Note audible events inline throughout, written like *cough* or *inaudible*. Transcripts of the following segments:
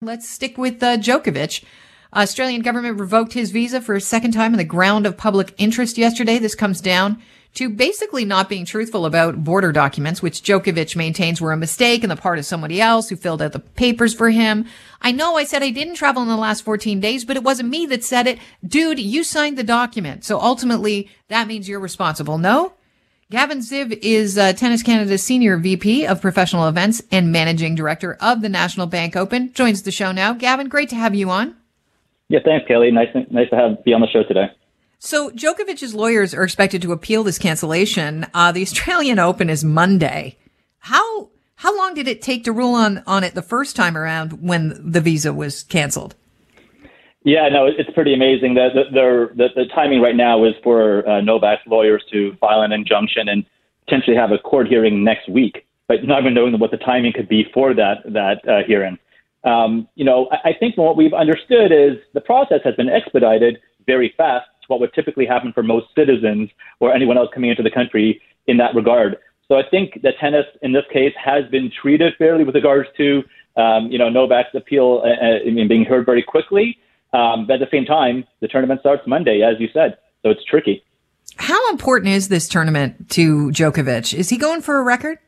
Let's stick with uh, Djokovic. Australian government revoked his visa for a second time on the ground of public interest yesterday. This comes down to basically not being truthful about border documents, which Djokovic maintains were a mistake on the part of somebody else who filled out the papers for him. I know I said I didn't travel in the last 14 days, but it wasn't me that said it. Dude, you signed the document. So ultimately, that means you're responsible. No? Gavin Ziv is uh, Tennis Canada's senior VP of professional events and managing director of the National Bank Open. Joins the show now. Gavin, great to have you on. Yeah, thanks, Kelly. Nice, nice to have be on the show today. So Djokovic's lawyers are expected to appeal this cancellation. Uh, the Australian Open is Monday. How how long did it take to rule on on it the first time around when the visa was canceled? Yeah, no, it's pretty amazing. The the, the, the timing right now is for uh, Novak's lawyers to file an injunction and potentially have a court hearing next week, but not even knowing what the timing could be for that that uh, hearing. Um, you know, I, I think what we've understood is the process has been expedited very fast to what would typically happen for most citizens or anyone else coming into the country in that regard. So I think that tennis in this case has been treated fairly with regards to um, you know Novak's appeal uh, uh being heard very quickly. Um, but at the same time, the tournament starts Monday, as you said, so it's tricky. How important is this tournament to Djokovic? Is he going for a record?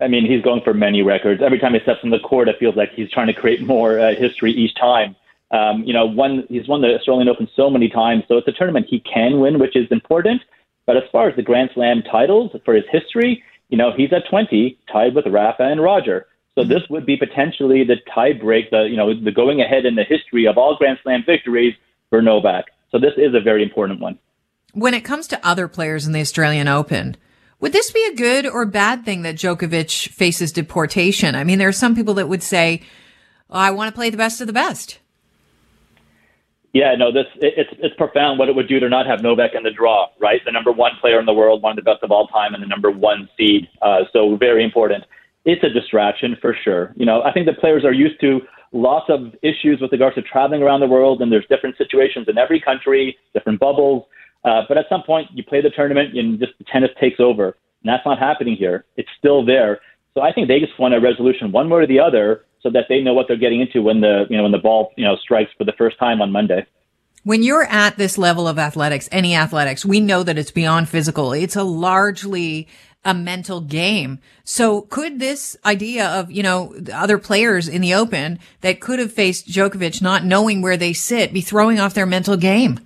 I mean, he's going for many records. Every time he steps on the court, it feels like he's trying to create more uh, history each time. Um, you know, one he's won the Australian Open so many times, so it's a tournament he can win, which is important. But as far as the Grand Slam titles for his history, you know, he's at 20, tied with Rafa and Roger. So this would be potentially the tiebreak, the you know the going ahead in the history of all Grand Slam victories for Novak. So this is a very important one. When it comes to other players in the Australian Open, would this be a good or bad thing that Djokovic faces deportation? I mean, there are some people that would say, oh, "I want to play the best of the best." Yeah, no, this it, it's it's profound what it would do to not have Novak in the draw, right? The number one player in the world, one of the best of all time, and the number one seed. Uh, so very important it's a distraction for sure. You know, I think the players are used to lots of issues with regards to traveling around the world, and there's different situations in every country, different bubbles. Uh, but at some point, you play the tournament, and just tennis takes over, and that's not happening here. It's still there. So I think they just want a resolution, one way or the other, so that they know what they're getting into when the you know when the ball you know strikes for the first time on Monday. When you're at this level of athletics, any athletics, we know that it's beyond physical. It's a largely a mental game. So could this idea of, you know, other players in the open that could have faced Djokovic not knowing where they sit be throwing off their mental game?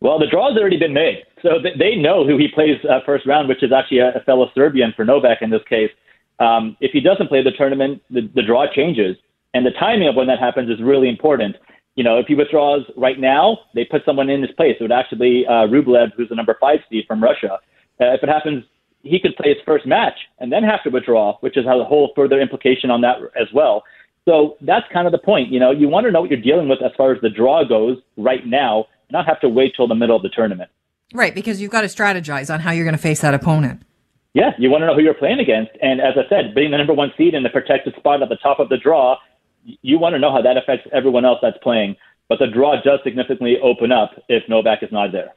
Well, the draw's already been made. So they know who he plays uh, first round, which is actually a, fellow Serbian for Novak in this case. Um, if he doesn't play the tournament, the, the draw changes. And the timing of when that happens is really important. You know, if he withdraws right now, they put someone in his place. It would actually be uh, Rublev, who's the number five seed from Russia. Uh, if it happens he could play his first match and then have to withdraw, which is a whole further implication on that as well. So that's kind of the point. You know, you want to know what you're dealing with as far as the draw goes right now, not have to wait till the middle of the tournament. Right, because you've got to strategize on how you're going to face that opponent. Yeah, you want to know who you're playing against. And as I said, being the number one seed in the protected spot at the top of the draw, you want to know how that affects everyone else that's playing. But the draw does significantly open up if Novak is not there.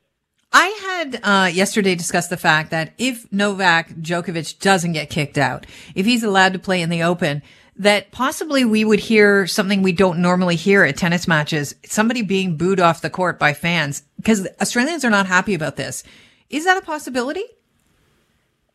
I had uh, yesterday discussed the fact that if Novak Djokovic doesn't get kicked out, if he's allowed to play in the Open, that possibly we would hear something we don't normally hear at tennis matches: somebody being booed off the court by fans because Australians are not happy about this. Is that a possibility?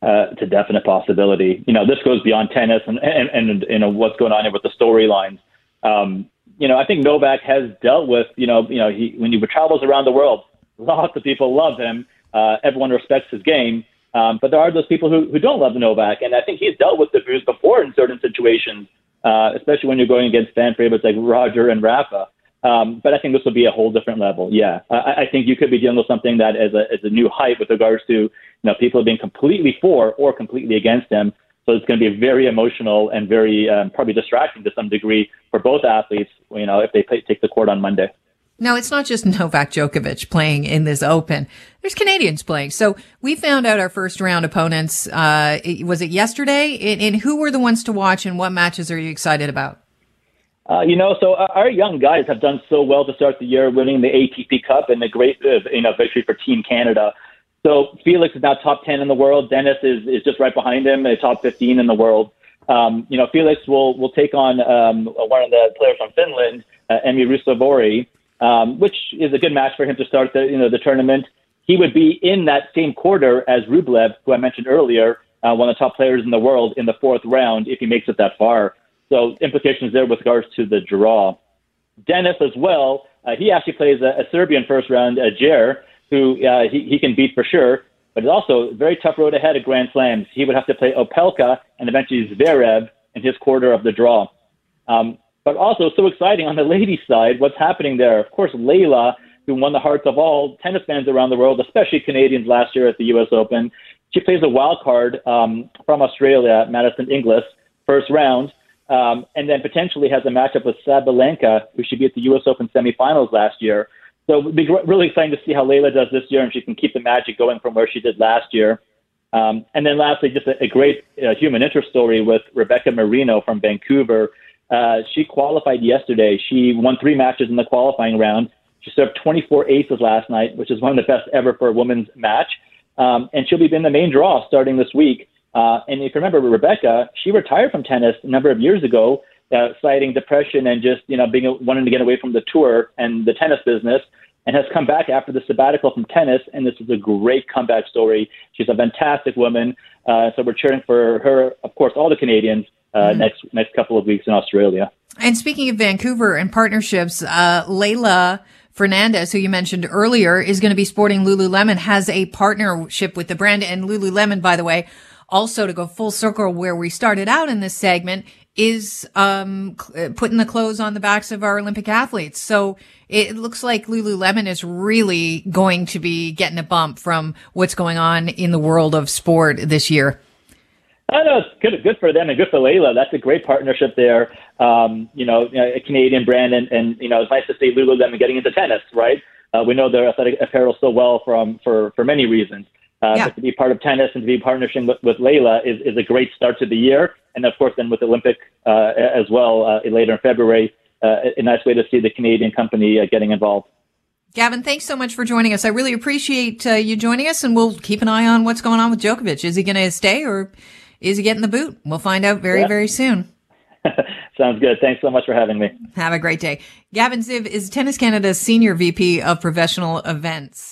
Uh, it's a definite possibility. You know, this goes beyond tennis and and, and you know what's going on here with the storylines. Um, you know, I think Novak has dealt with you know you know he when he travels around the world Lots of people love him. Uh, everyone respects his game. Um, but there are those people who, who don't love Novak. And I think he's dealt with the abuse before in certain situations, uh, especially when you're going against fan favorites like Roger and Rafa. Um, but I think this will be a whole different level. Yeah, I, I think you could be dealing with something that is a, is a new hype with regards to you know people being completely for or completely against him. So it's going to be very emotional and very um, probably distracting to some degree for both athletes. You know, if they play, take the court on Monday. Now, it's not just *laughs* Novak Djokovic playing in this Open. There's Canadians playing. So we found out our first round opponents. Uh, was it yesterday? And, who were the ones to watch and what matches are you excited about? Uh, you know, so our young guys have done so well to start the year, winning the ATP Cup and the great, uh, you know, victory for Team Canada. So Felix is now top 10 in the world. Denis is, is just right behind him, top 15 in the world. Um, you know, Felix will will take on um, one of the players from Finland, uh, Emil Ruusuvuori, um, which is a good match for him to start the you know the tournament. He would be in that same quarter as Rublev, who I mentioned earlier, uh, one of the top players in the world in the fourth round if he makes it that far. So implications there with regards to the draw. Denis as well. Uh, he actually plays a, a Serbian first round, uh, Djere, who uh, he, he can beat for sure. But it's also a very tough road ahead of Grand Slams. He would have to play Opelka and eventually Zverev in his quarter of the draw. Um, but also so exciting on the ladies' side, what's happening there? Of course, Leylah, who won the hearts of all tennis fans around the world, especially Canadians last year at the U.S. Open. She plays a wild card um, from Australia, Madison Inglis, first round, um, and then potentially has a matchup with Sabalenka, who should be at the U.S. Open semifinals last year. So it would be really exciting to see how Leylah does this year and she can keep the magic going from where she did last year. Um, and then lastly, just a, a great uh, human interest story with Rebecca Marino from Vancouver. Uh, she qualified yesterday. She won three matches in the qualifying round. She served 24 aces last night, which is one of the best ever for a women's match. Um, and she'll be in the main draw starting this week. Uh, and if you remember Rebecca, she retired from tennis a number of years ago uh, citing depression and just you know being wanting to get away from the tour and the tennis business, and has come back after the sabbatical from tennis. And this is a great comeback story. She's a fantastic woman. Uh, so we're cheering for her, of course, all the Canadians mm-hmm. next next couple of weeks in Australia. And speaking of Vancouver and partnerships, uh, Leylah. Fernandez, who you mentioned earlier, is going to be sporting Lululemon, has a partnership with the brand. And Lululemon, by the way, also to go full circle where we started out in this segment, is um, uh, putting the clothes on the backs of our Olympic athletes. So it looks like Lululemon is really going to be getting a bump from what's going on in the world of sport this year. I know it's good, good for them and good for Leylah. That's a great partnership there. Um, you know, a Canadian brand, and, and you know, it's nice to see Lululemon getting into tennis, right? Uh, we know their athletic apparel so well from for for many reasons. Uh, yeah. But to be part of tennis and to be partnering with, with Leylah is, is a great start to the year. And of course, then with Olympic uh, as well uh, later in February, uh, a nice way to see the Canadian company uh, getting involved. Gavin, thanks so much for joining us. I really appreciate uh, you joining us, and we'll keep an eye on what's going on with Djokovic. Is he going to stay or is he getting the boot? We'll find out very, yeah. very soon. *laughs* Sounds good. Thanks so much for having me. Have a great day. Gavin Ziv is Tennis Canada's Senior VP of Professional Events.